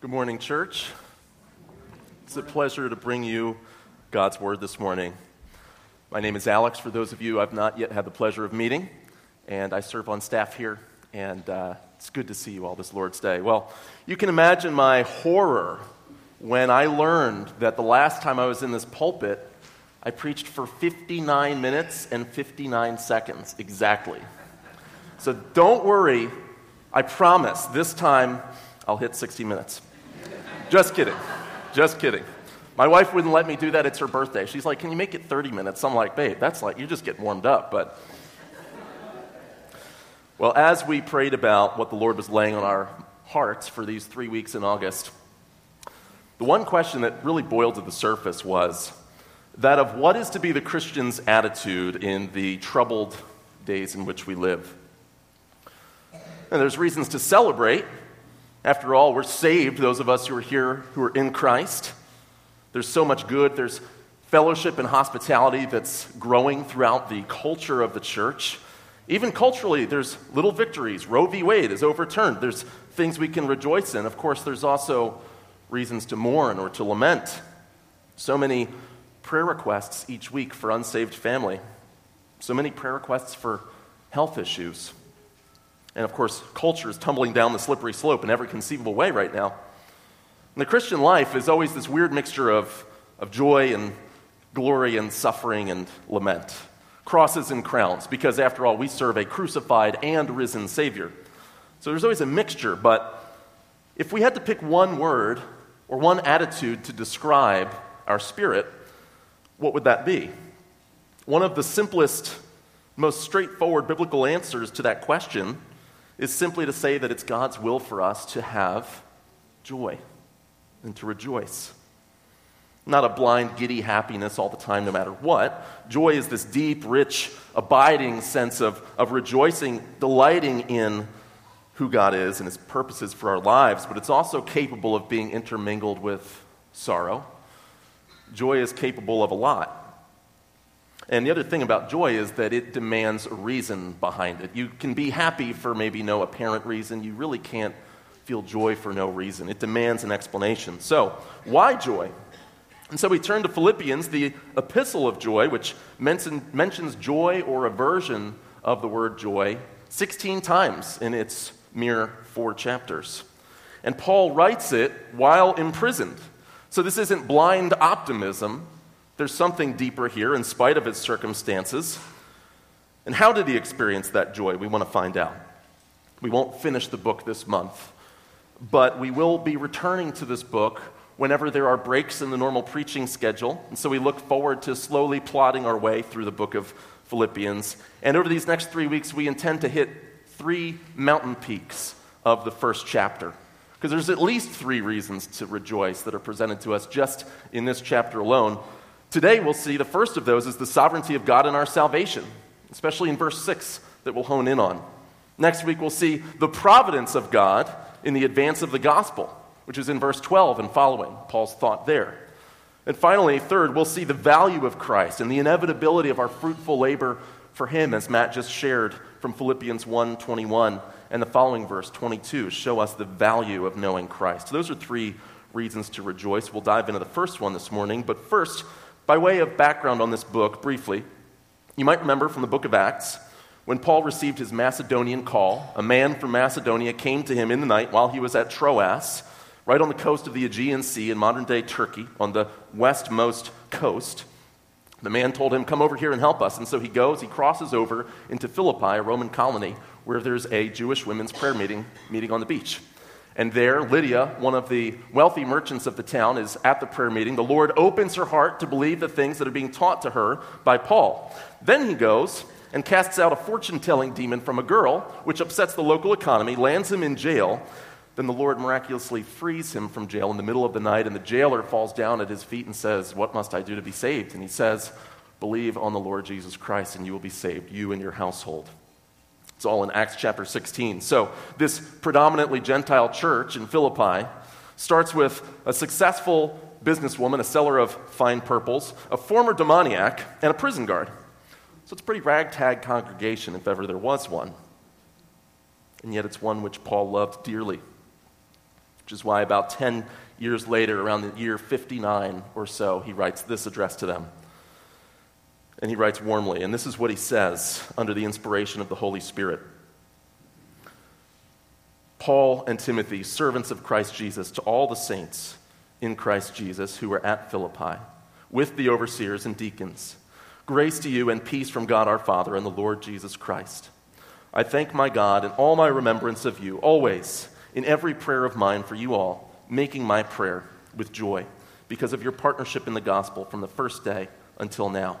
Good morning, church. It's a pleasure to bring you God's Word this morning. My name is Alex, for those of you I've not yet had the pleasure of meeting, and I serve on staff here, and uh, it's good to see you all this Lord's Day. Well, you can imagine my horror when I learned that the last time I was in this pulpit, I preached for 59 minutes and 59 seconds exactly. So don't worry, I promise this time I'll hit 60 minutes. Just kidding. Just kidding. My wife wouldn't let me do that. It's her birthday. She's like, Can you make it 30 minutes? I'm like, Babe, that's like, you just get warmed up. But, well, as we prayed about what the Lord was laying on our hearts for these three weeks in August, the one question that really boiled to the surface was that of what is to be the Christian's attitude in the troubled days in which we live. And there's reasons to celebrate. After all, we're saved, those of us who are here who are in Christ. There's so much good. There's fellowship and hospitality that's growing throughout the culture of the church. Even culturally, there's little victories. Roe v. Wade is overturned. There's things we can rejoice in. Of course, there's also reasons to mourn or to lament. So many prayer requests each week for unsaved family. So many prayer requests for health issues. And of course, culture is tumbling down the slippery slope in every conceivable way right now. And the Christian life is always this weird mixture of, of joy and glory and suffering and lament, crosses and crowns, because after all, we serve a crucified and risen Savior. So there's always a mixture, but if we had to pick one word or one attitude to describe our spirit, what would that be? One of the simplest, most straightforward biblical answers to that question is simply to say that it's God's will for us to have joy and to rejoice. Not a blind, giddy happiness all the time, no matter what. Joy is this deep, rich, abiding sense of, of rejoicing, delighting in who God is and His purposes for our lives, but it's also capable of being intermingled with sorrow. Joy is capable of a lot. And the other thing about joy is that it demands a reason behind it. You can be happy for maybe no apparent reason. You really can't feel joy for no reason. It demands an explanation. So, why joy? And so we turn to Philippians, the epistle of joy, which mention, mentions joy or a version of the word joy 16 times in its mere four chapters. And Paul writes it while imprisoned. So this isn't blind optimism. There's something deeper here in spite of his circumstances. And how did he experience that joy? We want to find out. We won't finish the book this month, but we will be returning to this book whenever there are breaks in the normal preaching schedule. And so we look forward to slowly plodding our way through the book of Philippians. And over these next three weeks, we intend to hit three mountain peaks of the first chapter. Because there's at least three reasons to rejoice that are presented to us just in this chapter alone. Today, we'll see the first of those is the sovereignty of God in our salvation, especially in verse 6 that we'll hone in on. Next week, we'll see the providence of God in the advance of the gospel, which is in verse 12 and following, Paul's thought there. And finally, third, we'll see the value of Christ and the inevitability of our fruitful labor for him, as Matt just shared from Philippians 1 21 and the following verse 22 show us the value of knowing Christ. So those are three reasons to rejoice. We'll dive into the first one this morning, but first, by way of background on this book, briefly, you might remember from the book of Acts when Paul received his Macedonian call, a man from Macedonia came to him in the night while he was at Troas, right on the coast of the Aegean Sea in modern day Turkey, on the westmost coast. The man told him, Come over here and help us. And so he goes, he crosses over into Philippi, a Roman colony, where there's a Jewish women's prayer meeting meeting on the beach. And there, Lydia, one of the wealthy merchants of the town, is at the prayer meeting. The Lord opens her heart to believe the things that are being taught to her by Paul. Then he goes and casts out a fortune telling demon from a girl, which upsets the local economy, lands him in jail. Then the Lord miraculously frees him from jail in the middle of the night, and the jailer falls down at his feet and says, What must I do to be saved? And he says, Believe on the Lord Jesus Christ, and you will be saved, you and your household. It's all in Acts chapter 16. So, this predominantly Gentile church in Philippi starts with a successful businesswoman, a seller of fine purples, a former demoniac, and a prison guard. So, it's a pretty ragtag congregation, if ever there was one. And yet, it's one which Paul loved dearly. which is why about 10 years later, around the year 59 or so, he writes this address to them. And he writes warmly, and this is what he says under the inspiration of the Holy Spirit. Paul and Timothy, servants of Christ Jesus, to all the saints in Christ Jesus who are at Philippi, with the overseers and deacons. Grace to you and peace from God our Father and the Lord Jesus Christ. I thank my God in all my remembrance of you, always, in every prayer of mine for you all, making my prayer with joy, because of your partnership in the gospel from the first day until now.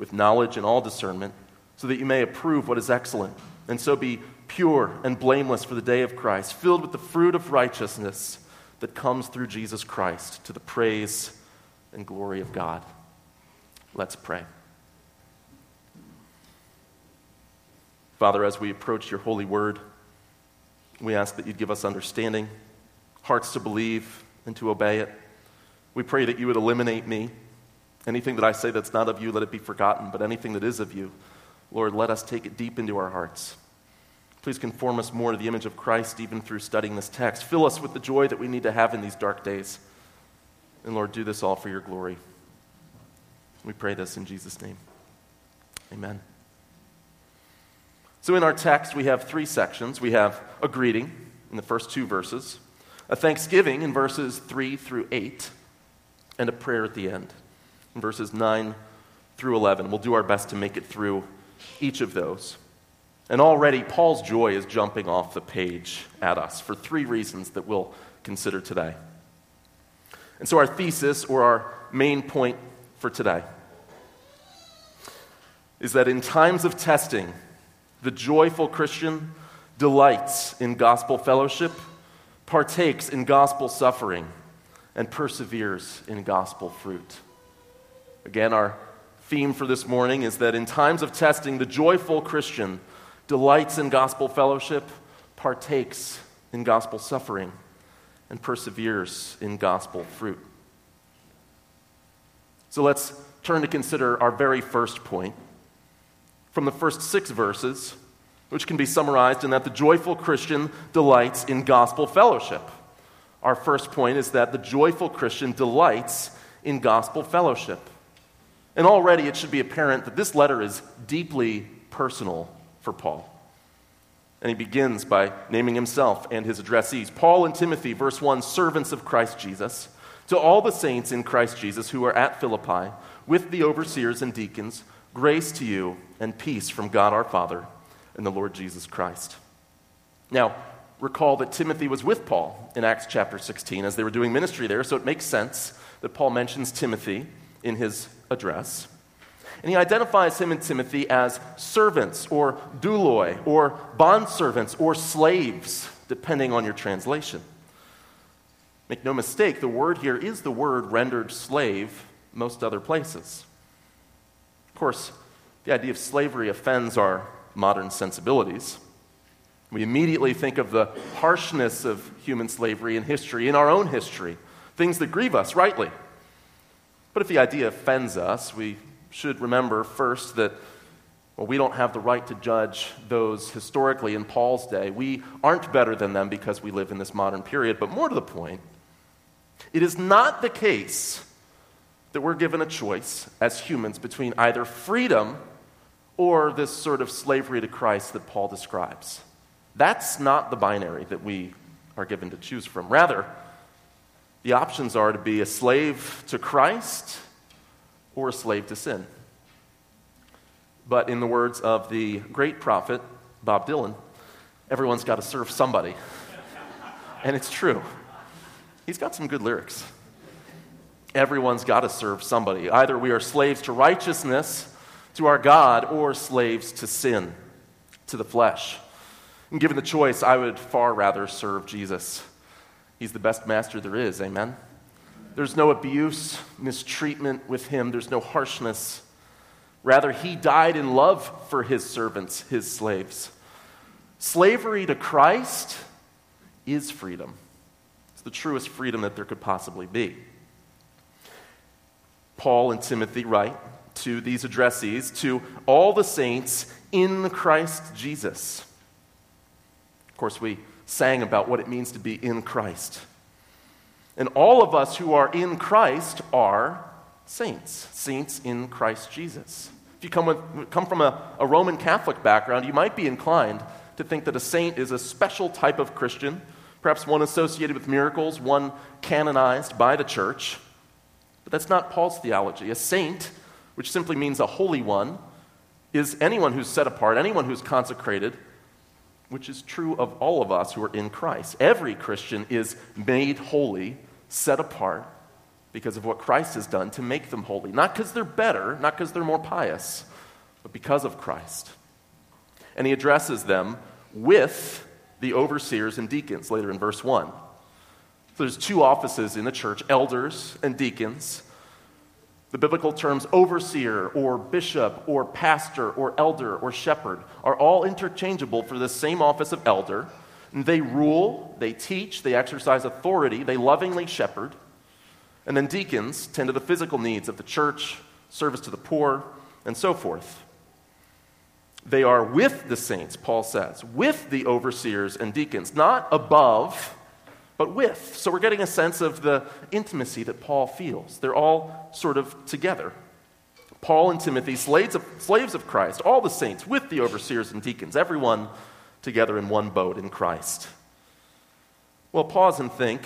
with knowledge and all discernment, so that you may approve what is excellent and so be pure and blameless for the day of Christ, filled with the fruit of righteousness that comes through Jesus Christ to the praise and glory of God. Let's pray. Father, as we approach your holy word, we ask that you'd give us understanding, hearts to believe, and to obey it. We pray that you would eliminate me. Anything that I say that's not of you, let it be forgotten, but anything that is of you, Lord, let us take it deep into our hearts. Please conform us more to the image of Christ even through studying this text. Fill us with the joy that we need to have in these dark days. And Lord, do this all for your glory. We pray this in Jesus' name. Amen. So, in our text, we have three sections. We have a greeting in the first two verses, a thanksgiving in verses 3 through 8, and a prayer at the end verses 9 through 11. We'll do our best to make it through each of those. And already, Paul's joy is jumping off the page at us for three reasons that we'll consider today. And so, our thesis or our main point for today is that in times of testing, the joyful Christian delights in gospel fellowship, partakes in gospel suffering, and perseveres in gospel fruit. Again, our theme for this morning is that in times of testing, the joyful Christian delights in gospel fellowship, partakes in gospel suffering, and perseveres in gospel fruit. So let's turn to consider our very first point from the first six verses, which can be summarized in that the joyful Christian delights in gospel fellowship. Our first point is that the joyful Christian delights in gospel fellowship. And already it should be apparent that this letter is deeply personal for Paul. And he begins by naming himself and his addressees Paul and Timothy, verse 1, servants of Christ Jesus, to all the saints in Christ Jesus who are at Philippi, with the overseers and deacons, grace to you and peace from God our Father and the Lord Jesus Christ. Now, recall that Timothy was with Paul in Acts chapter 16 as they were doing ministry there, so it makes sense that Paul mentions Timothy in his address. And he identifies him and Timothy as servants or douloi or bondservants or slaves, depending on your translation. Make no mistake, the word here is the word rendered slave most other places. Of course, the idea of slavery offends our modern sensibilities. We immediately think of the harshness of human slavery in history, in our own history, things that grieve us, rightly. But if the idea offends us, we should remember first that well, we don't have the right to judge those historically in Paul's day. We aren't better than them because we live in this modern period. But more to the point, it is not the case that we're given a choice as humans between either freedom or this sort of slavery to Christ that Paul describes. That's not the binary that we are given to choose from. Rather, the options are to be a slave to Christ or a slave to sin. But in the words of the great prophet, Bob Dylan, everyone's got to serve somebody. and it's true. He's got some good lyrics. Everyone's got to serve somebody. Either we are slaves to righteousness, to our God, or slaves to sin, to the flesh. And given the choice, I would far rather serve Jesus He's the best master there is. Amen? There's no abuse, mistreatment with him, there's no harshness. Rather, he died in love for his servants, his slaves. Slavery to Christ is freedom. It's the truest freedom that there could possibly be. Paul and Timothy write to these addressees to all the saints in Christ Jesus. Of course, we sang about what it means to be in Christ. And all of us who are in Christ are saints, saints in Christ Jesus. If you come, with, come from a, a Roman Catholic background, you might be inclined to think that a saint is a special type of Christian, perhaps one associated with miracles, one canonized by the church. But that's not Paul's theology. A saint, which simply means a holy one, is anyone who's set apart, anyone who's consecrated, which is true of all of us who are in Christ. Every Christian is made holy, set apart, because of what Christ has done to make them holy. Not because they're better, not because they're more pious, but because of Christ. And he addresses them with the overseers and deacons later in verse 1. So there's two offices in the church elders and deacons. The biblical terms overseer or bishop or pastor or elder or shepherd are all interchangeable for the same office of elder. They rule, they teach, they exercise authority, they lovingly shepherd. And then deacons tend to the physical needs of the church, service to the poor, and so forth. They are with the saints, Paul says, with the overseers and deacons, not above but with. So we're getting a sense of the intimacy that Paul feels. They're all sort of together. Paul and Timothy, slaves of, slaves of Christ, all the saints, with the overseers and deacons, everyone together in one boat in Christ. Well, pause and think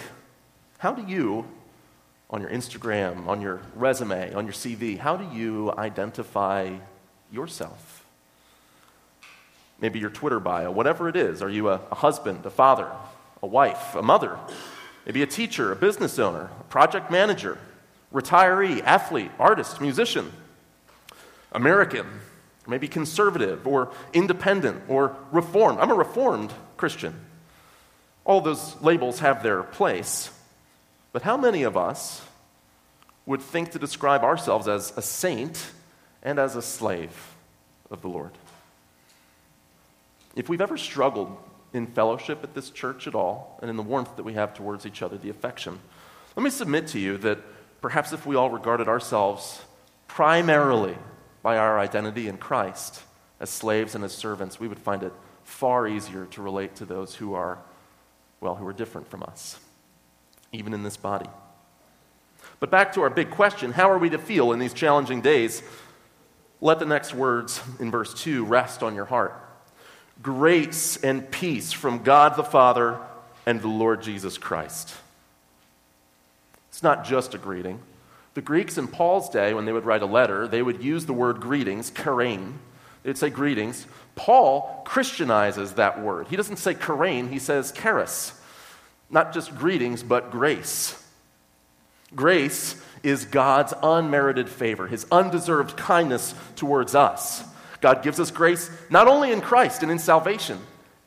how do you, on your Instagram, on your resume, on your CV, how do you identify yourself? Maybe your Twitter bio, whatever it is. Are you a, a husband, a father, a wife, a mother, maybe a teacher, a business owner, a project manager, retiree, athlete, artist, musician, American, maybe conservative or independent or reformed. I'm a reformed Christian. All those labels have their place. But how many of us would think to describe ourselves as a saint and as a slave of the Lord? If we've ever struggled in fellowship at this church at all and in the warmth that we have towards each other, the affection. Let me submit to you that perhaps if we all regarded ourselves primarily by our identity in Christ as slaves and as servants, we would find it far easier to relate to those who are, well, who are different from us, even in this body. But back to our big question how are we to feel in these challenging days? Let the next words in verse 2 rest on your heart grace and peace from God the Father and the Lord Jesus Christ. It's not just a greeting. The Greeks in Paul's day, when they would write a letter, they would use the word greetings, chairein. They'd say greetings. Paul Christianizes that word. He doesn't say chairein, he says charis. Not just greetings, but grace. Grace is God's unmerited favor, his undeserved kindness towards us. God gives us grace not only in Christ and in salvation.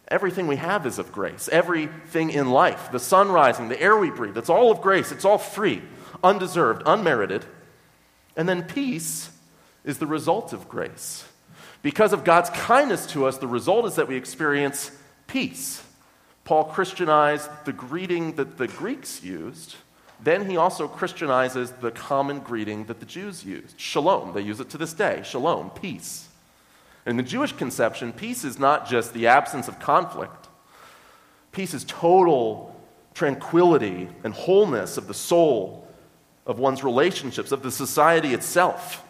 Everything we have is of grace. Everything in life, the sun rising, the air we breathe, it's all of grace. It's all free, undeserved, unmerited. And then peace is the result of grace. Because of God's kindness to us, the result is that we experience peace. Paul Christianized the greeting that the Greeks used. Then he also Christianizes the common greeting that the Jews used shalom. They use it to this day shalom, peace. In the Jewish conception, peace is not just the absence of conflict, peace is total tranquility and wholeness of the soul, of one's relationships, of the society itself.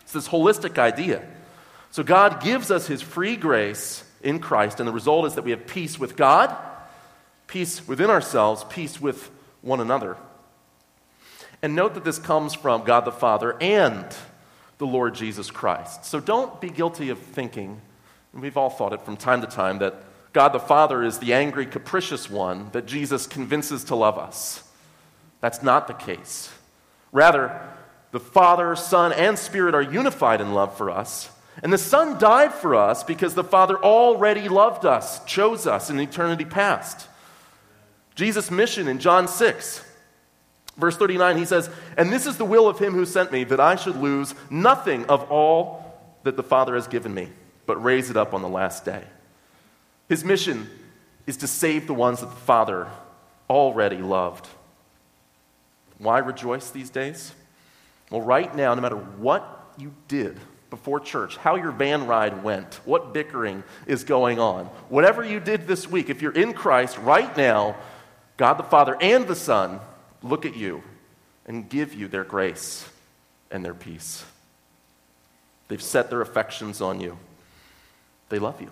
It's this holistic idea. So God gives us his free grace in Christ, and the result is that we have peace with God, peace within ourselves, peace with one another. And note that this comes from God the Father and the Lord Jesus Christ. So don't be guilty of thinking, and we've all thought it from time to time, that God the Father is the angry, capricious one that Jesus convinces to love us. That's not the case. Rather, the Father, Son, and Spirit are unified in love for us. And the Son died for us because the Father already loved us, chose us in eternity past. Jesus' mission in John 6, verse 39, he says, And this is the will of him who sent me, that I should lose nothing of all that the Father has given me, but raise it up on the last day. His mission is to save the ones that the Father already loved. Why rejoice these days? Well, right now, no matter what you did before church, how your van ride went, what bickering is going on, whatever you did this week, if you're in Christ right now, God the Father and the Son look at you and give you their grace and their peace. They've set their affections on you, they love you.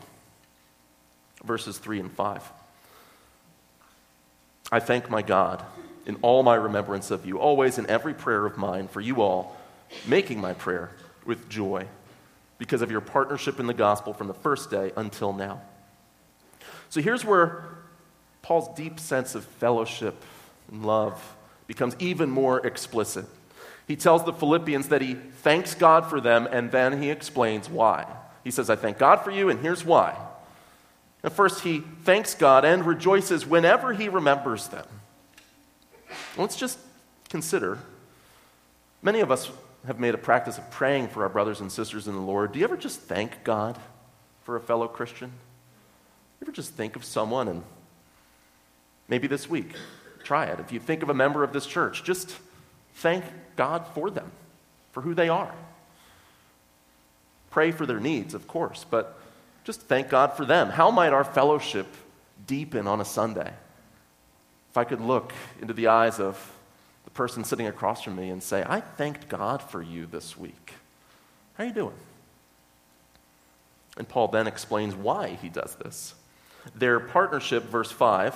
Verses 3 and 5. I thank my God in all my remembrance of you, always in every prayer of mine for you all, making my prayer with joy because of your partnership in the gospel from the first day until now. So here's where Paul's deep sense of fellowship and love becomes even more explicit. He tells the Philippians that he thanks God for them, and then he explains why. He says, I thank God for you, and here's why. And first, he thanks God and rejoices whenever he remembers them. Let's just consider many of us have made a practice of praying for our brothers and sisters in the Lord. Do you ever just thank God for a fellow Christian? You ever just think of someone and maybe this week, try it. If you think of a member of this church, just thank God for them, for who they are. Pray for their needs, of course, but just thank God for them. How might our fellowship deepen on a Sunday? If I could look into the eyes of the person sitting across from me and say, I thanked God for you this week. How are you doing? And Paul then explains why he does this. Their partnership, verse 5,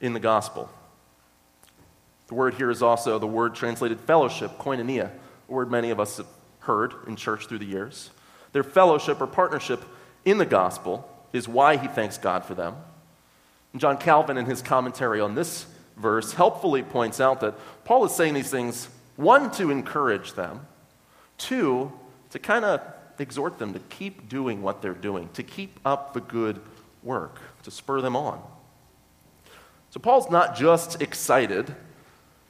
in the gospel. The word here is also the word translated fellowship, koinonia, a word many of us have heard in church through the years. Their fellowship or partnership in the gospel is why he thanks God for them. John Calvin, in his commentary on this verse, helpfully points out that Paul is saying these things, one, to encourage them, two, to kind of exhort them to keep doing what they're doing, to keep up the good work, to spur them on. So Paul's not just excited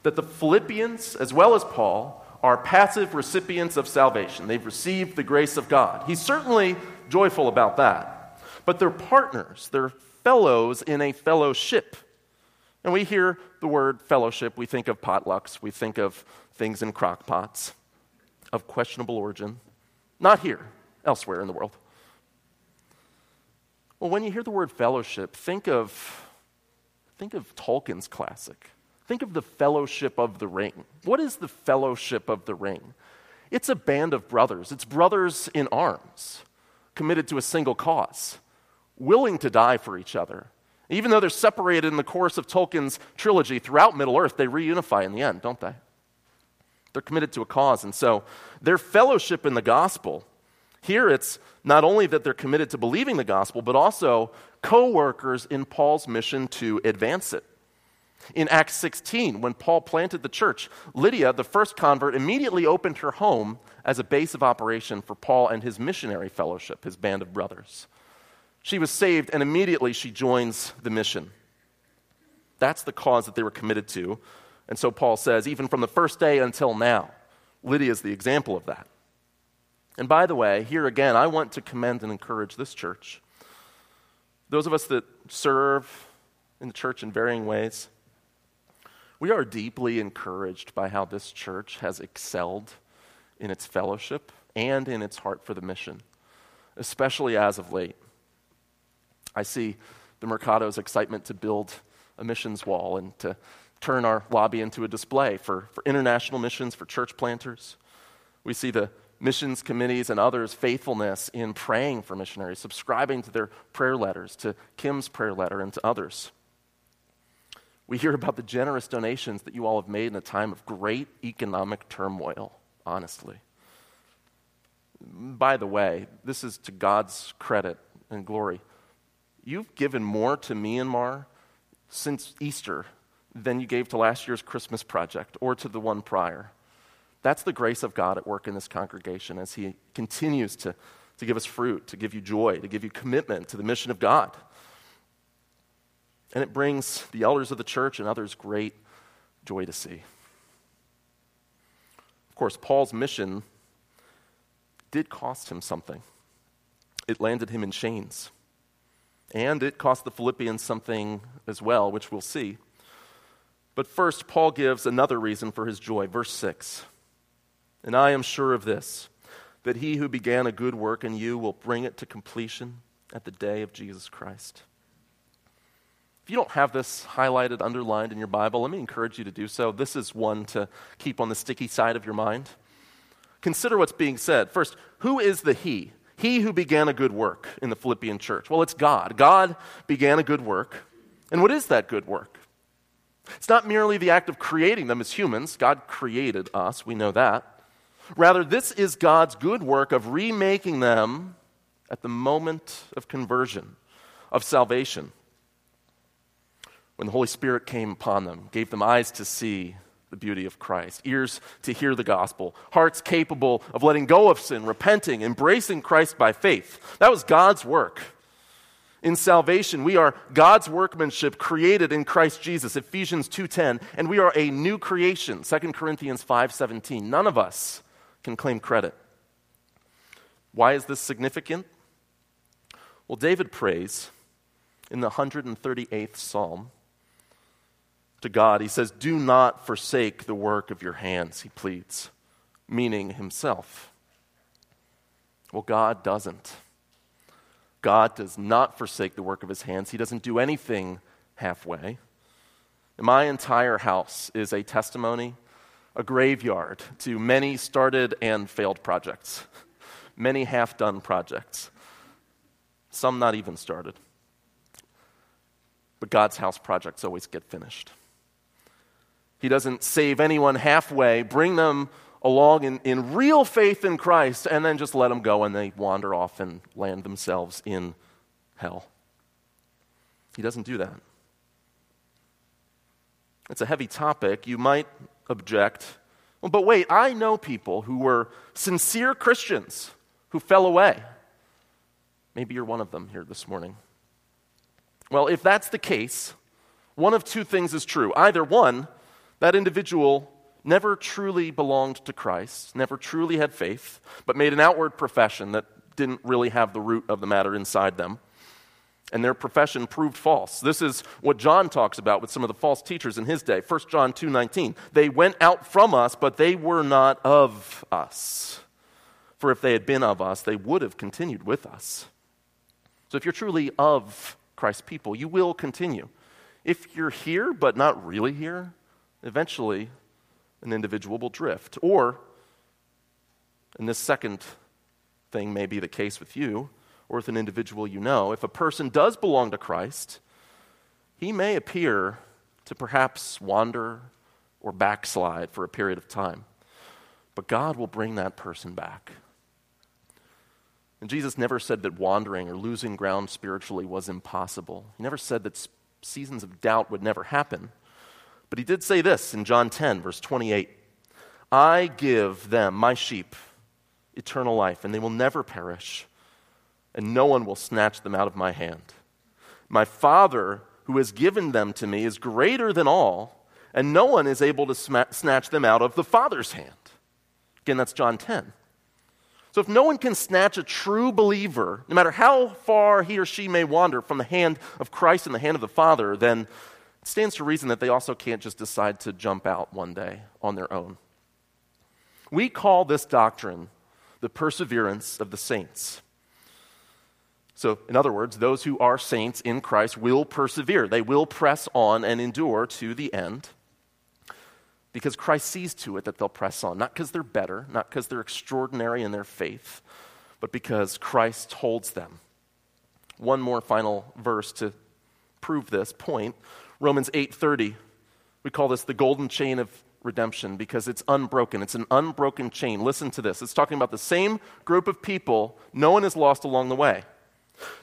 that the Philippians, as well as Paul, are passive recipients of salvation. They've received the grace of God. He's certainly joyful about that. But they're partners, they're fellows in a fellowship. And we hear the word fellowship, we think of potlucks, we think of things in crock pots of questionable origin. Not here, elsewhere in the world. Well, when you hear the word fellowship, think of, think of Tolkien's classic. Think of the fellowship of the ring. What is the fellowship of the ring? It's a band of brothers, it's brothers in arms, committed to a single cause willing to die for each other. Even though they're separated in the course of Tolkien's trilogy throughout Middle Earth, they reunify in the end, don't they? They're committed to a cause. And so their fellowship in the gospel, here it's not only that they're committed to believing the gospel, but also co workers in Paul's mission to advance it. In Acts 16, when Paul planted the church, Lydia, the first convert, immediately opened her home as a base of operation for Paul and his missionary fellowship, his band of brothers. She was saved, and immediately she joins the mission. That's the cause that they were committed to. And so Paul says, even from the first day until now, Lydia is the example of that. And by the way, here again, I want to commend and encourage this church. Those of us that serve in the church in varying ways, we are deeply encouraged by how this church has excelled in its fellowship and in its heart for the mission, especially as of late. I see the Mercado's excitement to build a missions wall and to turn our lobby into a display for, for international missions, for church planters. We see the missions committees and others' faithfulness in praying for missionaries, subscribing to their prayer letters, to Kim's prayer letter, and to others. We hear about the generous donations that you all have made in a time of great economic turmoil, honestly. By the way, this is to God's credit and glory. You've given more to Myanmar since Easter than you gave to last year's Christmas project or to the one prior. That's the grace of God at work in this congregation as He continues to, to give us fruit, to give you joy, to give you commitment to the mission of God. And it brings the elders of the church and others great joy to see. Of course, Paul's mission did cost him something. It landed him in chains. And it cost the Philippians something as well, which we'll see. But first, Paul gives another reason for his joy. Verse 6 And I am sure of this, that he who began a good work in you will bring it to completion at the day of Jesus Christ. If you don't have this highlighted, underlined in your Bible, let me encourage you to do so. This is one to keep on the sticky side of your mind. Consider what's being said. First, who is the He? He who began a good work in the Philippian church. Well, it's God. God began a good work. And what is that good work? It's not merely the act of creating them as humans. God created us, we know that. Rather, this is God's good work of remaking them at the moment of conversion, of salvation. When the Holy Spirit came upon them, gave them eyes to see the beauty of Christ, ears to hear the gospel, hearts capable of letting go of sin, repenting, embracing Christ by faith. That was God's work. In salvation, we are God's workmanship created in Christ Jesus, Ephesians 2:10, and we are a new creation, 2 Corinthians 5:17. None of us can claim credit. Why is this significant? Well, David prays in the 138th Psalm to God. He says, Do not forsake the work of your hands, he pleads, meaning himself. Well, God doesn't. God does not forsake the work of his hands, he doesn't do anything halfway. My entire house is a testimony, a graveyard to many started and failed projects, many half done projects some not even started. But God's house projects always get finished. He doesn't save anyone halfway, bring them along in, in real faith in Christ, and then just let them go and they wander off and land themselves in hell. He doesn't do that. It's a heavy topic. You might object. Well, but wait, I know people who were sincere Christians who fell away. Maybe you're one of them here this morning. Well, if that's the case, one of two things is true. Either one, that individual never truly belonged to Christ, never truly had faith, but made an outward profession that didn't really have the root of the matter inside them. And their profession proved false. This is what John talks about with some of the false teachers in his day. 1 John 2:19. They went out from us, but they were not of us. For if they had been of us, they would have continued with us. So if you're truly of Christ's people, you will continue. If you're here but not really here, eventually an individual will drift. Or, and this second thing may be the case with you, or with an individual you know, if a person does belong to Christ, he may appear to perhaps wander or backslide for a period of time. But God will bring that person back. And Jesus never said that wandering or losing ground spiritually was impossible. He never said that seasons of doubt would never happen. But he did say this in John 10, verse 28 I give them, my sheep, eternal life, and they will never perish, and no one will snatch them out of my hand. My Father, who has given them to me, is greater than all, and no one is able to sma- snatch them out of the Father's hand. Again, that's John 10. So, if no one can snatch a true believer, no matter how far he or she may wander from the hand of Christ and the hand of the Father, then it stands to reason that they also can't just decide to jump out one day on their own. We call this doctrine the perseverance of the saints. So, in other words, those who are saints in Christ will persevere. They will press on and endure to the end because Christ sees to it that they'll press on, not because they're better, not because they're extraordinary in their faith, but because Christ holds them. One more final verse to prove this point. Romans 8:30. We call this the golden chain of redemption because it's unbroken. It's an unbroken chain. Listen to this. It's talking about the same group of people. No one is lost along the way.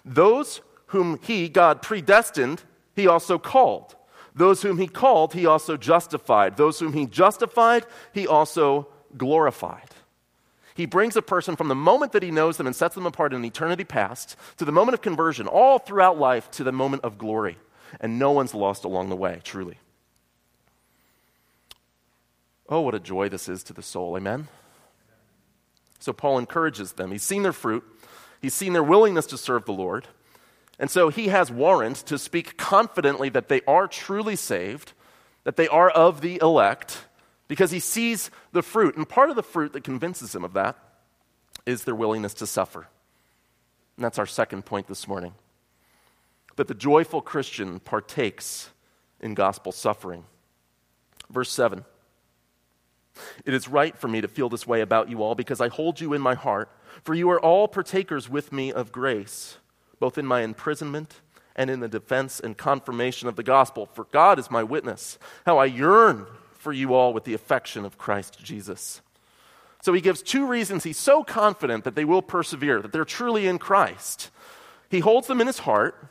Those whom he, God, predestined, he also called. Those whom he called, he also justified. Those whom he justified, he also glorified. He brings a person from the moment that he knows them and sets them apart in eternity past to the moment of conversion, all throughout life to the moment of glory. And no one's lost along the way, truly. Oh, what a joy this is to the soul. Amen? So Paul encourages them. He's seen their fruit, he's seen their willingness to serve the Lord. And so he has warrant to speak confidently that they are truly saved, that they are of the elect, because he sees the fruit. And part of the fruit that convinces him of that is their willingness to suffer. And that's our second point this morning. That the joyful Christian partakes in gospel suffering. Verse 7 It is right for me to feel this way about you all because I hold you in my heart, for you are all partakers with me of grace, both in my imprisonment and in the defense and confirmation of the gospel. For God is my witness, how I yearn for you all with the affection of Christ Jesus. So he gives two reasons he's so confident that they will persevere, that they're truly in Christ. He holds them in his heart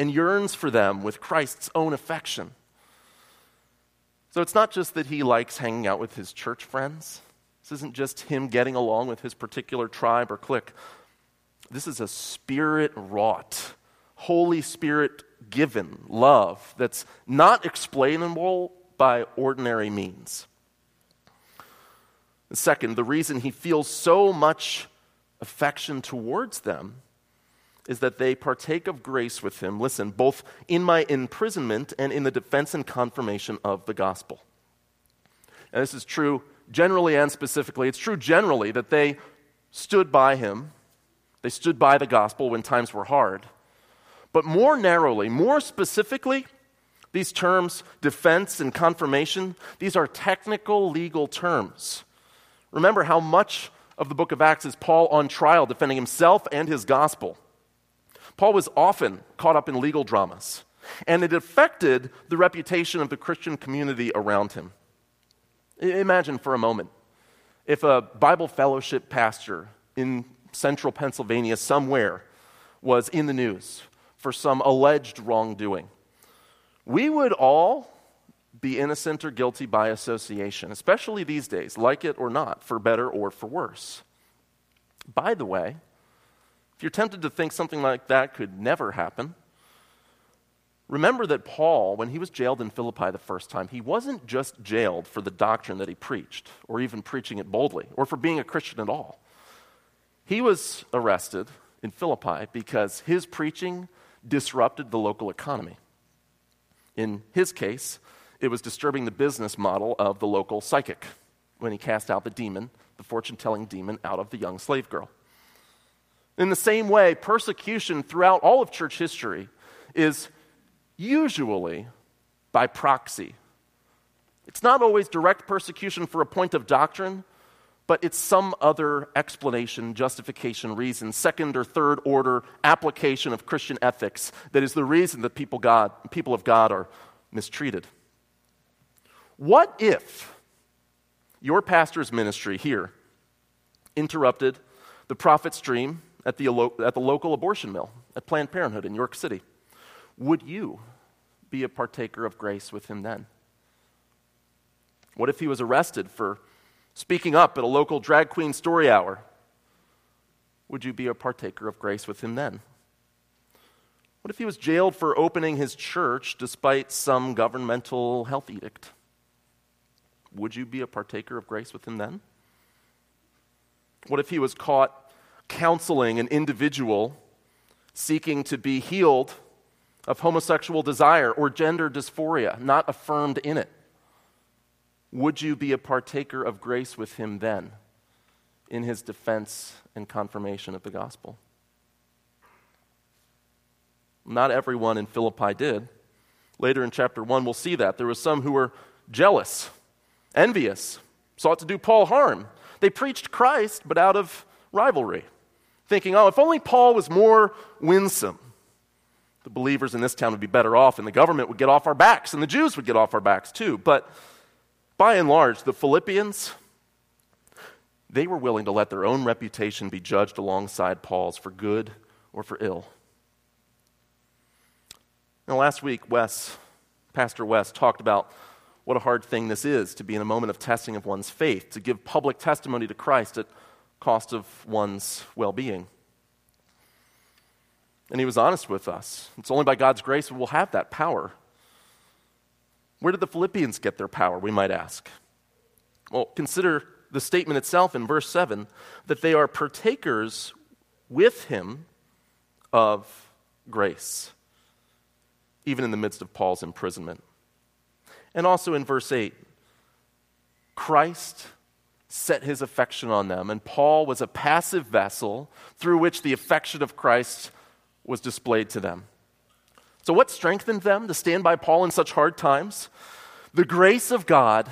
and yearns for them with Christ's own affection. So it's not just that he likes hanging out with his church friends. This isn't just him getting along with his particular tribe or clique. This is a spirit wrought, Holy Spirit given love that's not explainable by ordinary means. Second, the reason he feels so much affection towards them is that they partake of grace with him, listen, both in my imprisonment and in the defense and confirmation of the gospel. And this is true generally and specifically. It's true generally that they stood by him, they stood by the gospel when times were hard. But more narrowly, more specifically, these terms, defense and confirmation, these are technical legal terms Remember how much of the book of Acts is Paul on trial defending himself and his gospel. Paul was often caught up in legal dramas, and it affected the reputation of the Christian community around him. Imagine for a moment if a Bible fellowship pastor in central Pennsylvania somewhere was in the news for some alleged wrongdoing. We would all be innocent or guilty by association, especially these days, like it or not, for better or for worse. By the way, if you're tempted to think something like that could never happen, remember that Paul, when he was jailed in Philippi the first time, he wasn't just jailed for the doctrine that he preached, or even preaching it boldly, or for being a Christian at all. He was arrested in Philippi because his preaching disrupted the local economy. In his case, it was disturbing the business model of the local psychic when he cast out the demon, the fortune telling demon, out of the young slave girl. In the same way, persecution throughout all of church history is usually by proxy. It's not always direct persecution for a point of doctrine, but it's some other explanation, justification, reason, second or third order application of Christian ethics that is the reason that people, God, people of God are mistreated. What if your pastor's ministry here interrupted the prophet's dream at the, at the local abortion mill at Planned Parenthood in York City? Would you be a partaker of grace with him then? What if he was arrested for speaking up at a local drag queen story hour? Would you be a partaker of grace with him then? What if he was jailed for opening his church despite some governmental health edict? Would you be a partaker of grace with him then? What if he was caught counseling an individual seeking to be healed of homosexual desire or gender dysphoria, not affirmed in it? Would you be a partaker of grace with him then in his defense and confirmation of the gospel? Not everyone in Philippi did. Later in chapter 1, we'll see that. There were some who were jealous envious, sought to do Paul harm. They preached Christ, but out of rivalry, thinking, oh, if only Paul was more winsome, the believers in this town would be better off, and the government would get off our backs, and the Jews would get off our backs too. But by and large, the Philippians, they were willing to let their own reputation be judged alongside Paul's for good or for ill. Now, last week, Wes, Pastor Wes, talked about what a hard thing this is to be in a moment of testing of one's faith, to give public testimony to Christ at cost of one's well being. And he was honest with us. It's only by God's grace we'll have that power. Where did the Philippians get their power, we might ask? Well, consider the statement itself in verse 7 that they are partakers with him of grace, even in the midst of Paul's imprisonment. And also in verse 8, Christ set his affection on them, and Paul was a passive vessel through which the affection of Christ was displayed to them. So, what strengthened them to stand by Paul in such hard times? The grace of God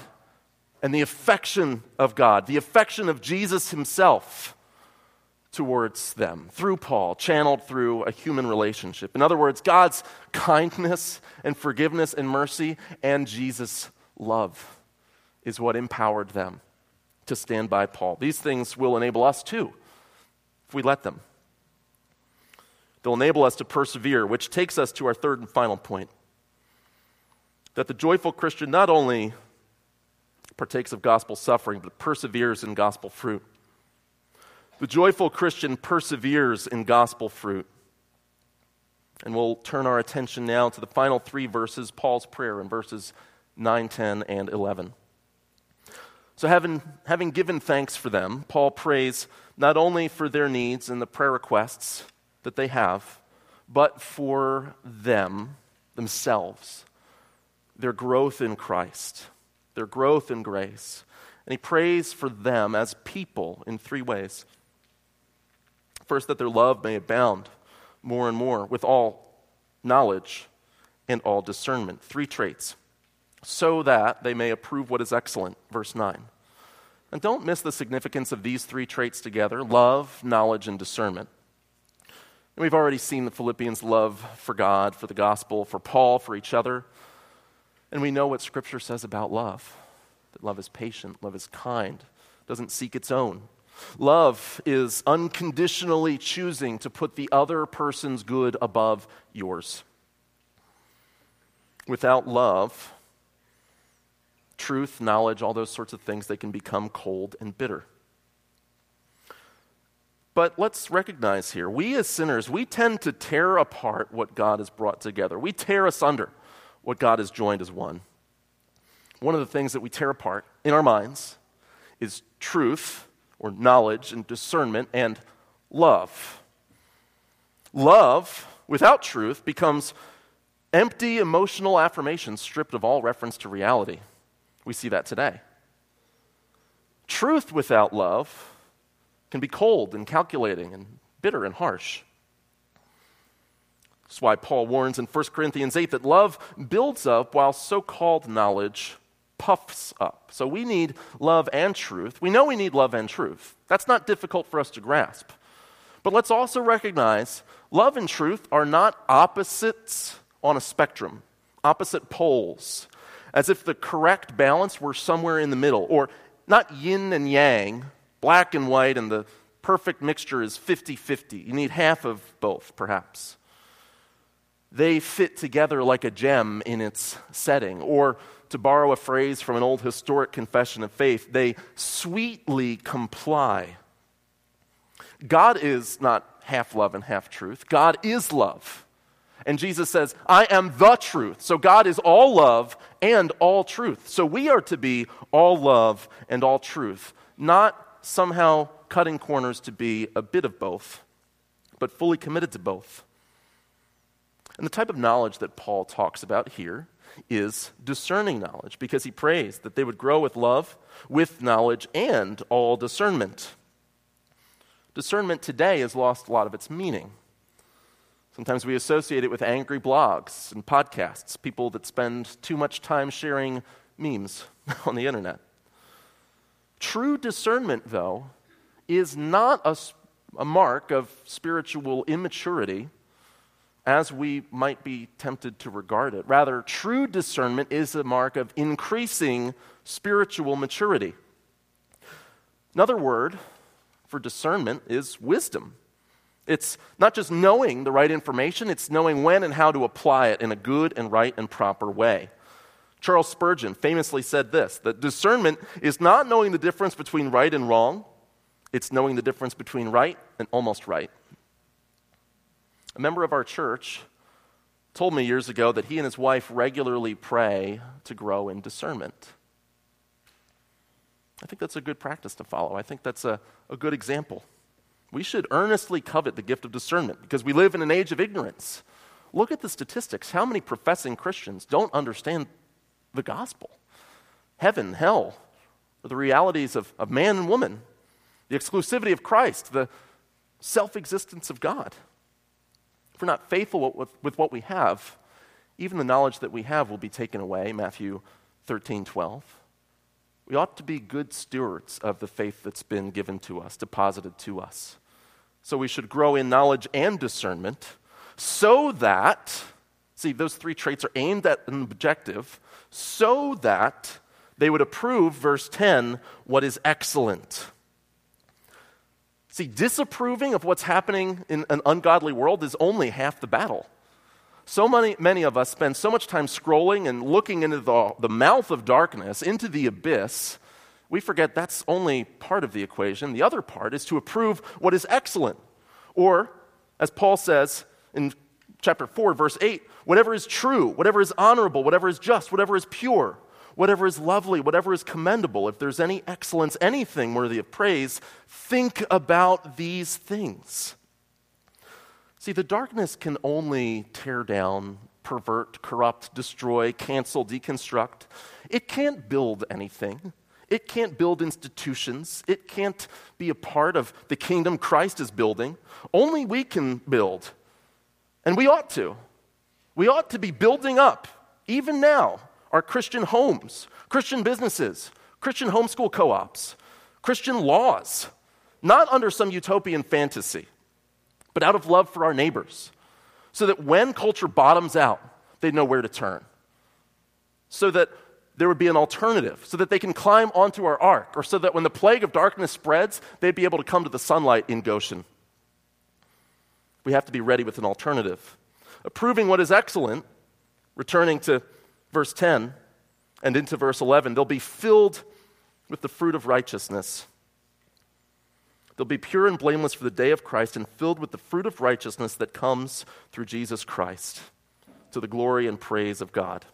and the affection of God, the affection of Jesus himself towards them through Paul, channeled through a human relationship. In other words, God's kindness and forgiveness and mercy and Jesus' love is what empowered them to stand by Paul. These things will enable us too, if we let them. They'll enable us to persevere, which takes us to our third and final point that the joyful Christian not only partakes of gospel suffering, but perseveres in gospel fruit. The joyful Christian perseveres in gospel fruit. And we'll turn our attention now to the final three verses, Paul's prayer in verses 9, 10, and 11. So, having, having given thanks for them, Paul prays not only for their needs and the prayer requests that they have, but for them themselves, their growth in Christ their growth in grace. And he prays for them as people in three ways. First, that their love may abound more and more with all knowledge and all discernment. Three traits. So that they may approve what is excellent. Verse 9. And don't miss the significance of these three traits together love, knowledge, and discernment. And we've already seen the Philippians' love for God, for the gospel, for Paul, for each other. And we know what Scripture says about love that love is patient, love is kind, doesn't seek its own. Love is unconditionally choosing to put the other person's good above yours. Without love, truth, knowledge, all those sorts of things, they can become cold and bitter. But let's recognize here, we as sinners, we tend to tear apart what God has brought together. We tear asunder what God has joined as one. One of the things that we tear apart in our minds is truth or knowledge and discernment and love. Love without truth becomes empty emotional affirmation stripped of all reference to reality. We see that today. Truth without love can be cold and calculating and bitter and harsh. That's why Paul warns in 1 Corinthians 8 that love builds up while so called knowledge puffs up. So we need love and truth. We know we need love and truth. That's not difficult for us to grasp. But let's also recognize love and truth are not opposites on a spectrum, opposite poles, as if the correct balance were somewhere in the middle, or not yin and yang, black and white, and the perfect mixture is 50 50. You need half of both, perhaps they fit together like a gem in its setting. Or, to borrow a phrase from an old historic confession of faith, they sweetly comply. God is not half love and half truth, God is love. And Jesus says, I am the truth. So God is all love and all truth. So we are to be all love and all truth, not somehow cutting corners to be a bit of both, but fully committed to both. And the type of knowledge that Paul talks about here is discerning knowledge because he prays that they would grow with love, with knowledge, and all discernment. Discernment today has lost a lot of its meaning. Sometimes we associate it with angry blogs and podcasts, people that spend too much time sharing memes on the internet. True discernment, though, is not a, a mark of spiritual immaturity as we might be tempted to regard it. Rather, true discernment is a mark of increasing spiritual maturity. Another word for discernment is wisdom. It's not just knowing the right information, it's knowing when and how to apply it in a good and right and proper way. Charles Spurgeon famously said this that discernment is not knowing the difference between right and wrong, it's knowing the difference between right and almost right. A member of our church told me years ago that he and his wife regularly pray to grow in discernment. I think that's a good practice to follow. I think that's a, a good example. We should earnestly covet the gift of discernment because we live in an age of ignorance. Look at the statistics. How many professing Christians don't understand the gospel? Heaven, hell, the realities of, of man and woman, the exclusivity of Christ, the self existence of God. If we're not faithful with, with what we have, even the knowledge that we have will be taken away. Matthew 13 12. We ought to be good stewards of the faith that's been given to us, deposited to us. So we should grow in knowledge and discernment so that, see, those three traits are aimed at an objective, so that they would approve, verse 10, what is excellent. See, disapproving of what's happening in an ungodly world is only half the battle. So many, many of us spend so much time scrolling and looking into the, the mouth of darkness, into the abyss, we forget that's only part of the equation. The other part is to approve what is excellent. Or, as Paul says in chapter 4, verse 8, whatever is true, whatever is honorable, whatever is just, whatever is pure, whatever is lovely, whatever is commendable, if there's any excellence, anything worthy of praise, think about these things. See, the darkness can only tear down, pervert, corrupt, destroy, cancel, deconstruct. It can't build anything. It can't build institutions. It can't be a part of the kingdom Christ is building. Only we can build. And we ought to. We ought to be building up, even now, our Christian homes, Christian businesses, Christian homeschool co ops, Christian laws, not under some utopian fantasy but out of love for our neighbors, so that when culture bottoms out, they know where to turn. So that there would be an alternative, so that they can climb onto our ark, or so that when the plague of darkness spreads, they'd be able to come to the sunlight in Goshen. We have to be ready with an alternative. Approving what is excellent, returning to verse 10 and into verse 11, they'll be filled with the fruit of righteousness They'll be pure and blameless for the day of Christ and filled with the fruit of righteousness that comes through Jesus Christ to the glory and praise of God.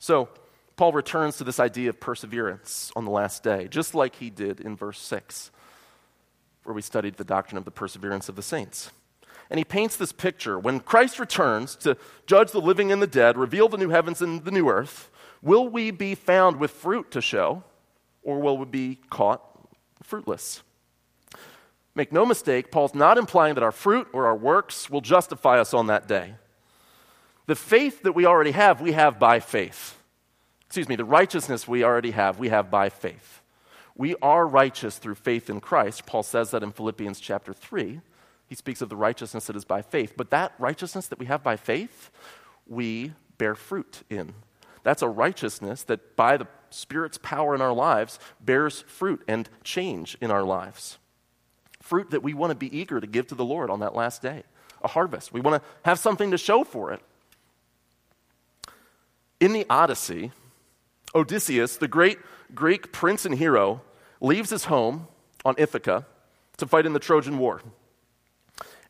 So, Paul returns to this idea of perseverance on the last day, just like he did in verse 6, where we studied the doctrine of the perseverance of the saints. And he paints this picture. When Christ returns to judge the living and the dead, reveal the new heavens and the new earth, will we be found with fruit to show, or will we be caught fruitless. Make no mistake, Paul's not implying that our fruit or our works will justify us on that day. The faith that we already have, we have by faith. Excuse me, the righteousness we already have, we have by faith. We are righteous through faith in Christ. Paul says that in Philippians chapter 3. He speaks of the righteousness that is by faith. But that righteousness that we have by faith, we bear fruit in. That's a righteousness that by the Spirit's power in our lives bears fruit and change in our lives. Fruit that we want to be eager to give to the Lord on that last day, a harvest. We want to have something to show for it. In the Odyssey, Odysseus, the great Greek prince and hero, leaves his home on Ithaca to fight in the Trojan War.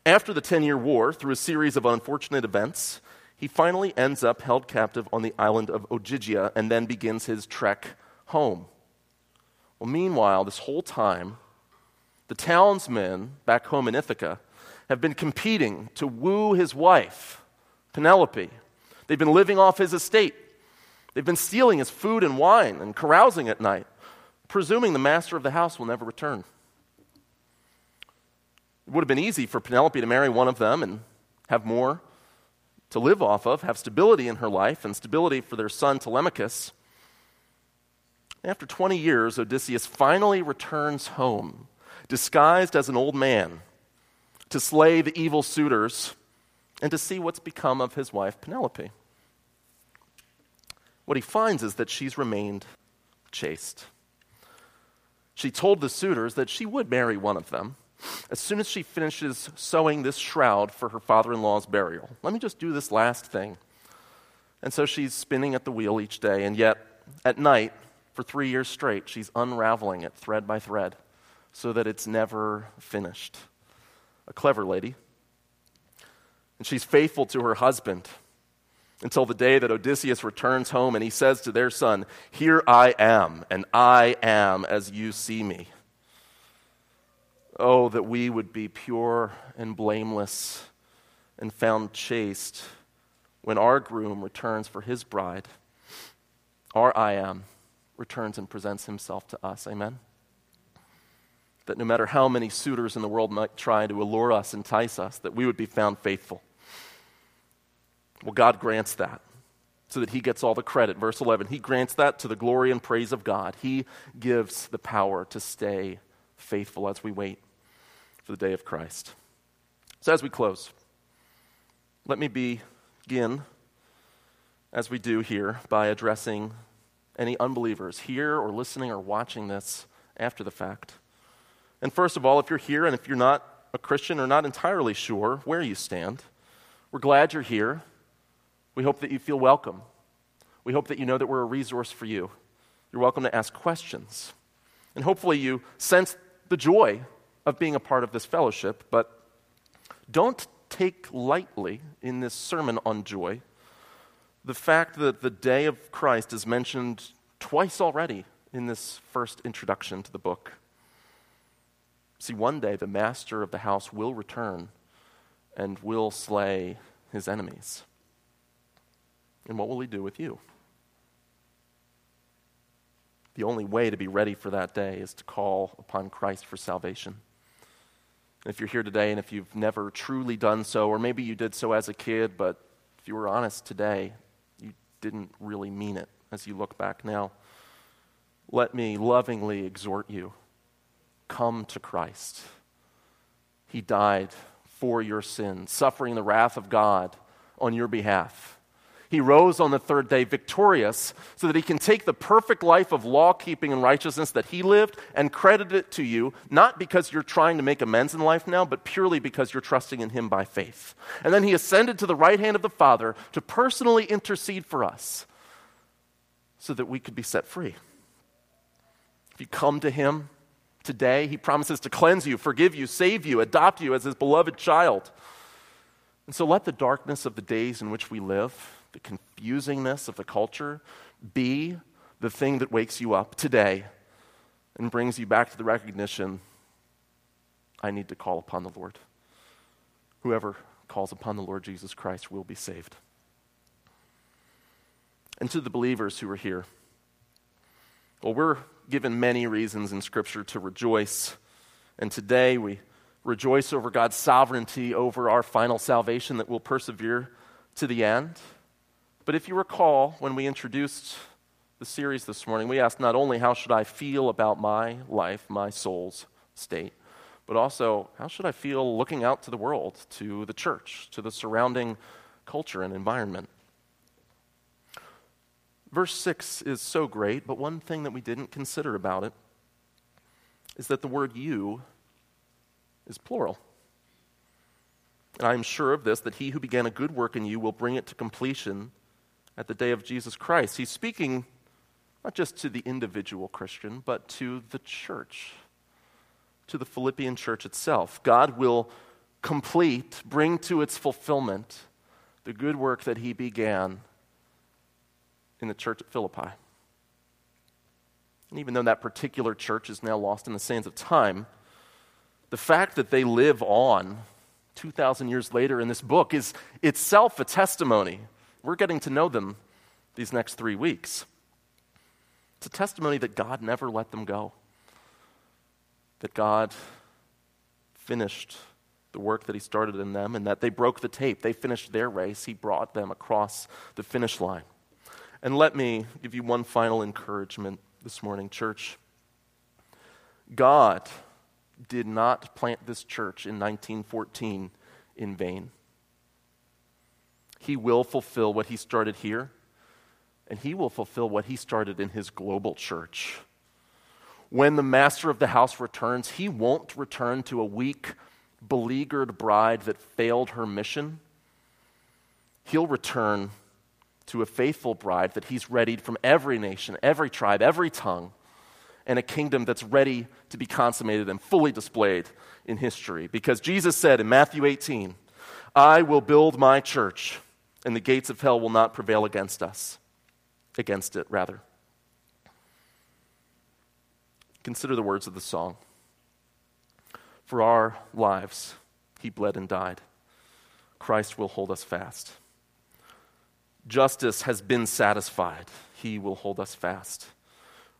After the 10 year war, through a series of unfortunate events, he finally ends up held captive on the island of Ogygia and then begins his trek home. Well, meanwhile, this whole time, the townsmen back home in Ithaca have been competing to woo his wife, Penelope. They've been living off his estate. They've been stealing his food and wine and carousing at night, presuming the master of the house will never return. It would have been easy for Penelope to marry one of them and have more to live off of, have stability in her life, and stability for their son Telemachus. After 20 years, Odysseus finally returns home, disguised as an old man, to slay the evil suitors and to see what's become of his wife Penelope. What he finds is that she's remained chaste. She told the suitors that she would marry one of them as soon as she finishes sewing this shroud for her father in law's burial. Let me just do this last thing. And so she's spinning at the wheel each day, and yet at night, for three years straight, she's unraveling it thread by thread so that it's never finished. A clever lady. And she's faithful to her husband until the day that Odysseus returns home and he says to their son, Here I am, and I am as you see me. Oh, that we would be pure and blameless and found chaste when our groom returns for his bride. Our I am returns and presents himself to us. Amen? That no matter how many suitors in the world might try to allure us, entice us, that we would be found faithful. Well, God grants that so that he gets all the credit. Verse 11, he grants that to the glory and praise of God. He gives the power to stay faithful as we wait for the day of Christ. So, as we close, let me begin, as we do here, by addressing any unbelievers here or listening or watching this after the fact. And first of all, if you're here and if you're not a Christian or not entirely sure where you stand, we're glad you're here. We hope that you feel welcome. We hope that you know that we're a resource for you. You're welcome to ask questions. And hopefully, you sense the joy of being a part of this fellowship, but don't take lightly in this sermon on joy the fact that the day of Christ is mentioned twice already in this first introduction to the book. See, one day the master of the house will return and will slay his enemies. And what will he do with you? The only way to be ready for that day is to call upon Christ for salvation. If you're here today and if you've never truly done so, or maybe you did so as a kid, but if you were honest today, you didn't really mean it as you look back now, let me lovingly exhort you come to Christ. He died for your sins, suffering the wrath of God on your behalf. He rose on the third day victorious so that he can take the perfect life of law keeping and righteousness that he lived and credit it to you, not because you're trying to make amends in life now, but purely because you're trusting in him by faith. And then he ascended to the right hand of the Father to personally intercede for us so that we could be set free. If you come to him today, he promises to cleanse you, forgive you, save you, adopt you as his beloved child. And so let the darkness of the days in which we live the confusingness of the culture be the thing that wakes you up today and brings you back to the recognition I need to call upon the Lord. Whoever calls upon the Lord Jesus Christ will be saved. And to the believers who are here, well, we're given many reasons in Scripture to rejoice. And today we rejoice over God's sovereignty over our final salvation that will persevere to the end. But if you recall, when we introduced the series this morning, we asked not only how should I feel about my life, my soul's state, but also how should I feel looking out to the world, to the church, to the surrounding culture and environment. Verse 6 is so great, but one thing that we didn't consider about it is that the word you is plural. And I am sure of this, that he who began a good work in you will bring it to completion at the day of Jesus Christ. He's speaking not just to the individual Christian, but to the church, to the Philippian church itself. God will complete, bring to its fulfillment the good work that he began in the church at Philippi. And even though that particular church is now lost in the sands of time, the fact that they live on 2,000 years later in this book is itself a testimony we're getting to know them these next three weeks. It's a testimony that God never let them go, that God finished the work that He started in them, and that they broke the tape. They finished their race. He brought them across the finish line. And let me give you one final encouragement this morning, church. God did not plant this church in 1914 in vain. He will fulfill what he started here, and he will fulfill what he started in his global church. When the master of the house returns, he won't return to a weak, beleaguered bride that failed her mission. He'll return to a faithful bride that he's readied from every nation, every tribe, every tongue, and a kingdom that's ready to be consummated and fully displayed in history. Because Jesus said in Matthew 18, I will build my church, and the gates of hell will not prevail against us, against it, rather. Consider the words of the song. For our lives, he bled and died. Christ will hold us fast. Justice has been satisfied. He will hold us fast.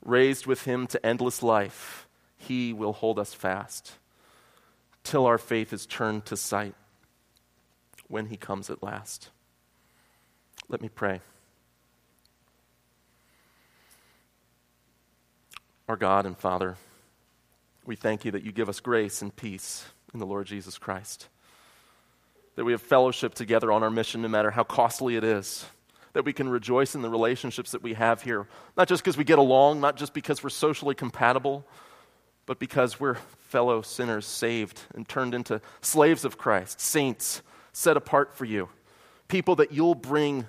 Raised with him to endless life, he will hold us fast till our faith is turned to sight when he comes at last. Let me pray. Our God and Father, we thank you that you give us grace and peace in the Lord Jesus Christ. That we have fellowship together on our mission, no matter how costly it is. That we can rejoice in the relationships that we have here, not just because we get along, not just because we're socially compatible, but because we're fellow sinners saved and turned into slaves of Christ, saints set apart for you, people that you'll bring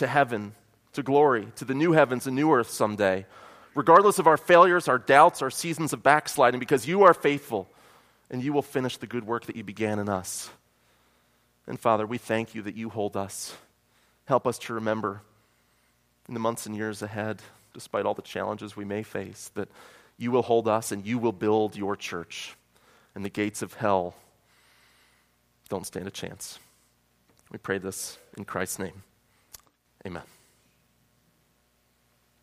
to heaven, to glory, to the new heavens and new earth someday regardless of our failures, our doubts, our seasons of backsliding, because you are faithful and you will finish the good work that you began in us. And Father, we thank you that you hold us. Help us to remember in the months and years ahead, despite all the challenges we may face, that you will hold us and you will build your church. And the gates of hell don't stand a chance. We pray this in Christ's name. Amen.